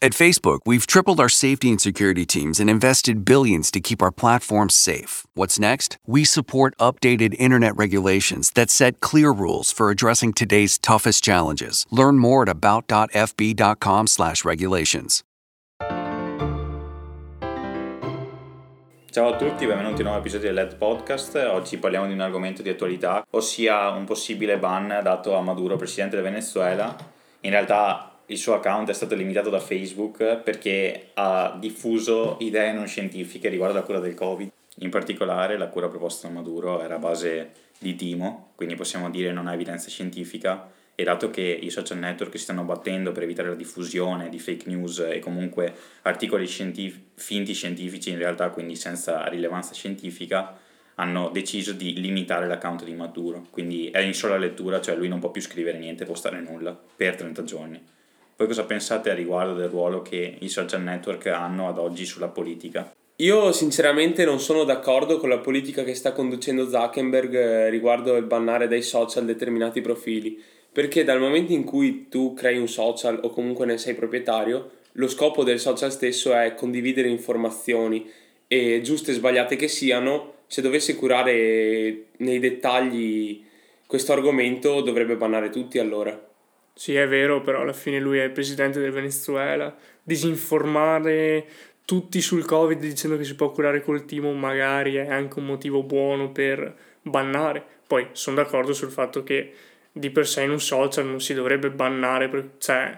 At Facebook, we've tripled our safety and security teams and invested billions to keep our platforms safe. What's next? We support updated internet regulations that set clear rules for addressing today's toughest challenges. Learn more at about.fb.com/regulations. Ciao a tutti, benvenuti in un nuovo episodio del LED Podcast. Oggi parliamo di un argomento di attualità, ossia un possibile ban dato a Maduro, presidente del Venezuela. In realtà il suo account è stato limitato da Facebook perché ha diffuso idee non scientifiche riguardo alla cura del Covid. In particolare la cura proposta da Maduro era a base di timo, quindi possiamo dire non ha evidenza scientifica e dato che i social network si stanno battendo per evitare la diffusione di fake news e comunque articoli scientif- finti scientifici in realtà quindi senza rilevanza scientifica, hanno deciso di limitare l'account di Maduro, quindi è in sola lettura, cioè lui non può più scrivere niente, postare nulla per 30 giorni. Voi cosa pensate a riguardo del ruolo che i social network hanno ad oggi sulla politica? Io sinceramente non sono d'accordo con la politica che sta conducendo Zuckerberg eh, riguardo il bannare dai social determinati profili, perché dal momento in cui tu crei un social o comunque ne sei proprietario, lo scopo del social stesso è condividere informazioni e giuste e sbagliate che siano, se dovesse curare nei dettagli questo argomento dovrebbe bannare tutti allora. Sì, è vero, però alla fine lui è il presidente del Venezuela. Disinformare tutti sul Covid dicendo che si può curare col timo magari è anche un motivo buono per bannare. Poi sono d'accordo sul fatto che di per sé in un social non si dovrebbe bannare, cioè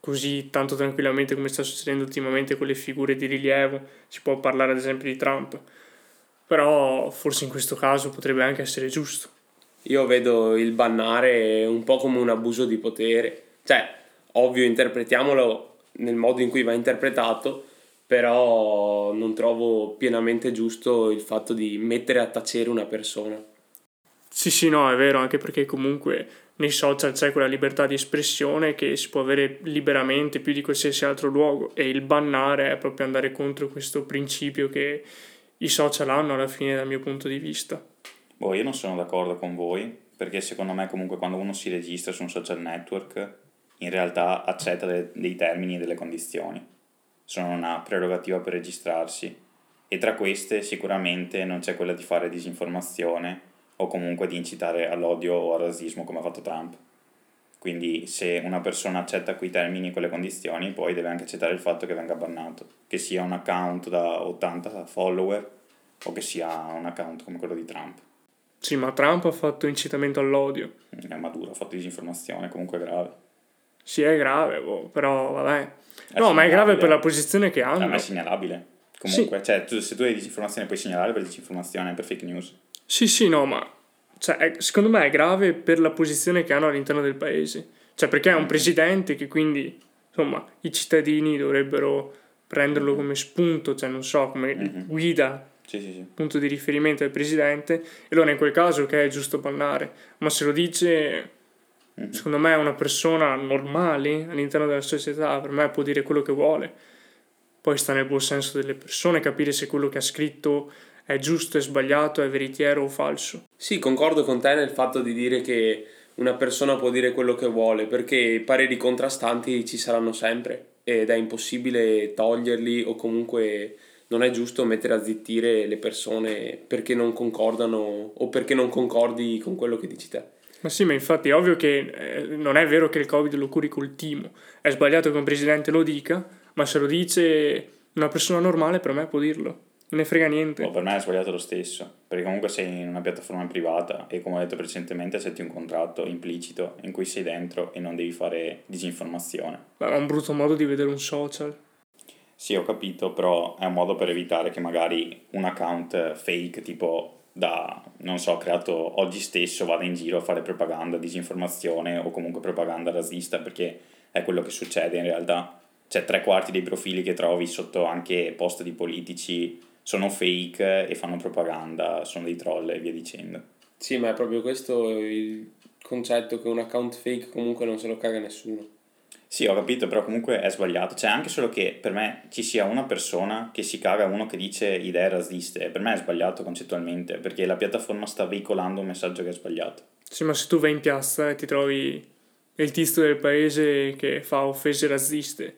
così tanto tranquillamente come sta succedendo ultimamente con le figure di rilievo. Si può parlare ad esempio di Trump. Però forse in questo caso potrebbe anche essere giusto. Io vedo il bannare un po' come un abuso di potere. Cioè, ovvio, interpretiamolo nel modo in cui va interpretato, però non trovo pienamente giusto il fatto di mettere a tacere una persona. Sì, sì, no, è vero, anche perché comunque nei social c'è quella libertà di espressione che si può avere liberamente più di qualsiasi altro luogo e il bannare è proprio andare contro questo principio che i social hanno alla fine dal mio punto di vista. Boh, io non sono d'accordo con voi, perché secondo me comunque quando uno si registra su un social network, in realtà accetta de- dei termini e delle condizioni. Sono una prerogativa per registrarsi e tra queste sicuramente non c'è quella di fare disinformazione o comunque di incitare all'odio o al razzismo come ha fatto Trump. Quindi se una persona accetta quei termini e quelle condizioni, poi deve anche accettare il fatto che venga bannato, che sia un account da 80 follower o che sia un account come quello di Trump. Sì, ma Trump ha fatto incitamento all'odio. È Maduro ha fatto disinformazione, comunque è grave. Sì, è grave, boh, però vabbè. È no, ma è grave per la posizione che hanno. Ma è segnalabile. Comunque, sì. cioè, tu, se tu hai disinformazione puoi segnalare per disinformazione, per fake news. Sì, sì, no, ma cioè, è, secondo me è grave per la posizione che hanno all'interno del paese. Cioè, perché è un mm. presidente che quindi, insomma, i cittadini dovrebbero prenderlo come spunto, cioè, non so, come mm-hmm. guida sì, sì, sì. punto di riferimento del presidente, e allora in quel caso che è giusto bannare, ma se lo dice mm-hmm. secondo me una persona normale all'interno della società, per me può dire quello che vuole, poi sta nel buon senso delle persone capire se quello che ha scritto è giusto, è sbagliato, è veritiero o falso. Sì, concordo con te nel fatto di dire che una persona può dire quello che vuole, perché pareri contrastanti ci saranno sempre ed è impossibile toglierli o comunque non è giusto mettere a zittire le persone perché non concordano o perché non concordi con quello che dici te. Ma sì, ma infatti è ovvio che eh, non è vero che il Covid lo curi col timo. È sbagliato che un presidente lo dica, ma se lo dice una persona normale per me può dirlo. Non ne frega niente. Oh, per me è sbagliato lo stesso, perché comunque sei in una piattaforma privata e come ho detto precedentemente accetti un contratto implicito in cui sei dentro e non devi fare disinformazione. Ma è un brutto modo di vedere un social. Sì, ho capito, però è un modo per evitare che magari un account fake tipo da, non so, creato oggi stesso vada in giro a fare propaganda, disinformazione o comunque propaganda razzista, perché è quello che succede in realtà. Cioè tre quarti dei profili che trovi sotto anche post di politici sono fake e fanno propaganda, sono dei troll e via dicendo. Sì, ma è proprio questo il concetto che un account fake comunque non se lo caga nessuno. Sì, ho capito, però comunque è sbagliato. Cioè, anche solo che per me ci sia una persona che si caga uno che dice idee razziste, per me è sbagliato concettualmente, perché la piattaforma sta veicolando un messaggio che è sbagliato. Sì, ma se tu vai in piazza e ti trovi il tizio del paese che fa offese razziste,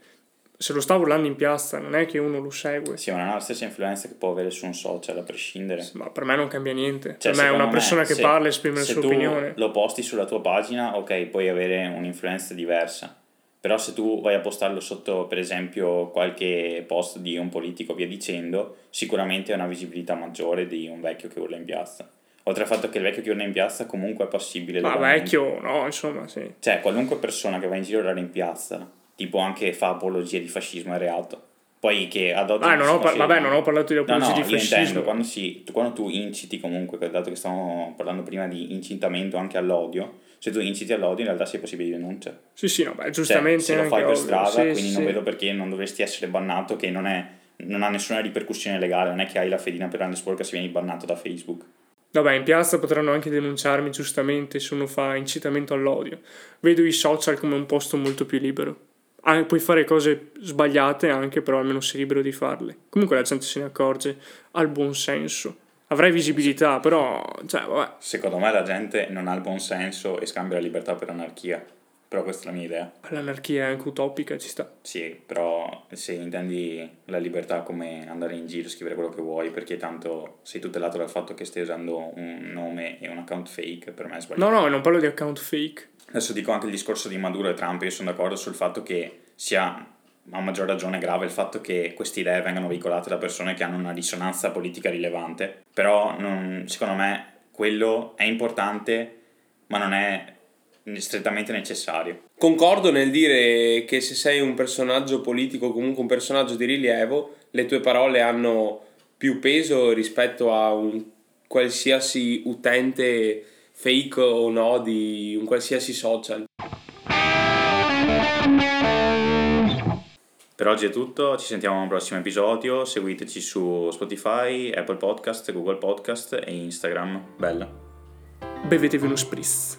se lo sta urlando in piazza, non è che uno lo segue. Sì, ma non ha la stessa influenza che può avere su un social, a prescindere. Ma per me non cambia niente. Cioè, per me è una persona che se- parla e esprime la se sua tu opinione. lo posti sulla tua pagina, ok, puoi avere un'influenza diversa. Però se tu vai a postarlo sotto, per esempio, qualche post di un politico, via dicendo, sicuramente hai una visibilità maggiore di un vecchio che urla in piazza. Oltre al fatto che il vecchio che urla in piazza comunque è passibile. Ma vecchio, no, insomma, sì. Cioè, qualunque persona che va in giro a urlare in piazza, tipo anche fa apologia di fascismo, è reato. Poi che ad oggi Ah, non ho par- vabbè, non ho parlato di No, no, apologia di fascismo. intendo, quando, si, quando tu inciti comunque, dato che stavamo parlando prima di incitamento anche all'odio, se tu inciti all'odio in realtà sei possibile di denuncia. Sì, sì, no, beh, Cioè, giustamente se lo fai per strada, Sì, quindi sì, non vedo perché non dovresti essere bannato, che non, è, non ha nessuna ripercussione legale, non è che hai la fedina per Sport se vieni bannato da Facebook. Vabbè, in piazza potranno anche denunciarmi giustamente se uno fa incitamento all'odio. Vedo i social come un posto molto più libero. Ah, puoi fare cose sbagliate anche, però almeno sei libero di farle. Comunque la gente se ne accorge, ha il buon senso. Avrai visibilità, però, cioè. Secondo me la gente non ha il buon senso e scambia la libertà per l'anarchia. Però questa è la mia idea. L'anarchia è anche utopica, ci sta. Sì, però se intendi la libertà come andare in giro, scrivere quello che vuoi, perché tanto sei tutelato dal fatto che stai usando un nome e un account fake, per me è sbagliato. No, no, non parlo di account fake. Adesso dico anche il discorso di Maduro e Trump, io sono d'accordo sul fatto che sia a maggior ragione grave il fatto che queste idee vengano veicolate da persone che hanno una risonanza politica rilevante, però non- secondo me quello è importante, ma non è strettamente necessario. Concordo nel dire che se sei un personaggio politico o comunque un personaggio di rilievo, le tue parole hanno più peso rispetto a un qualsiasi utente fake o no di un qualsiasi social. Per oggi è tutto, ci sentiamo a un prossimo episodio, seguiteci su Spotify, Apple Podcast, Google Podcast e Instagram. Bella. Bevetevi uno spritz.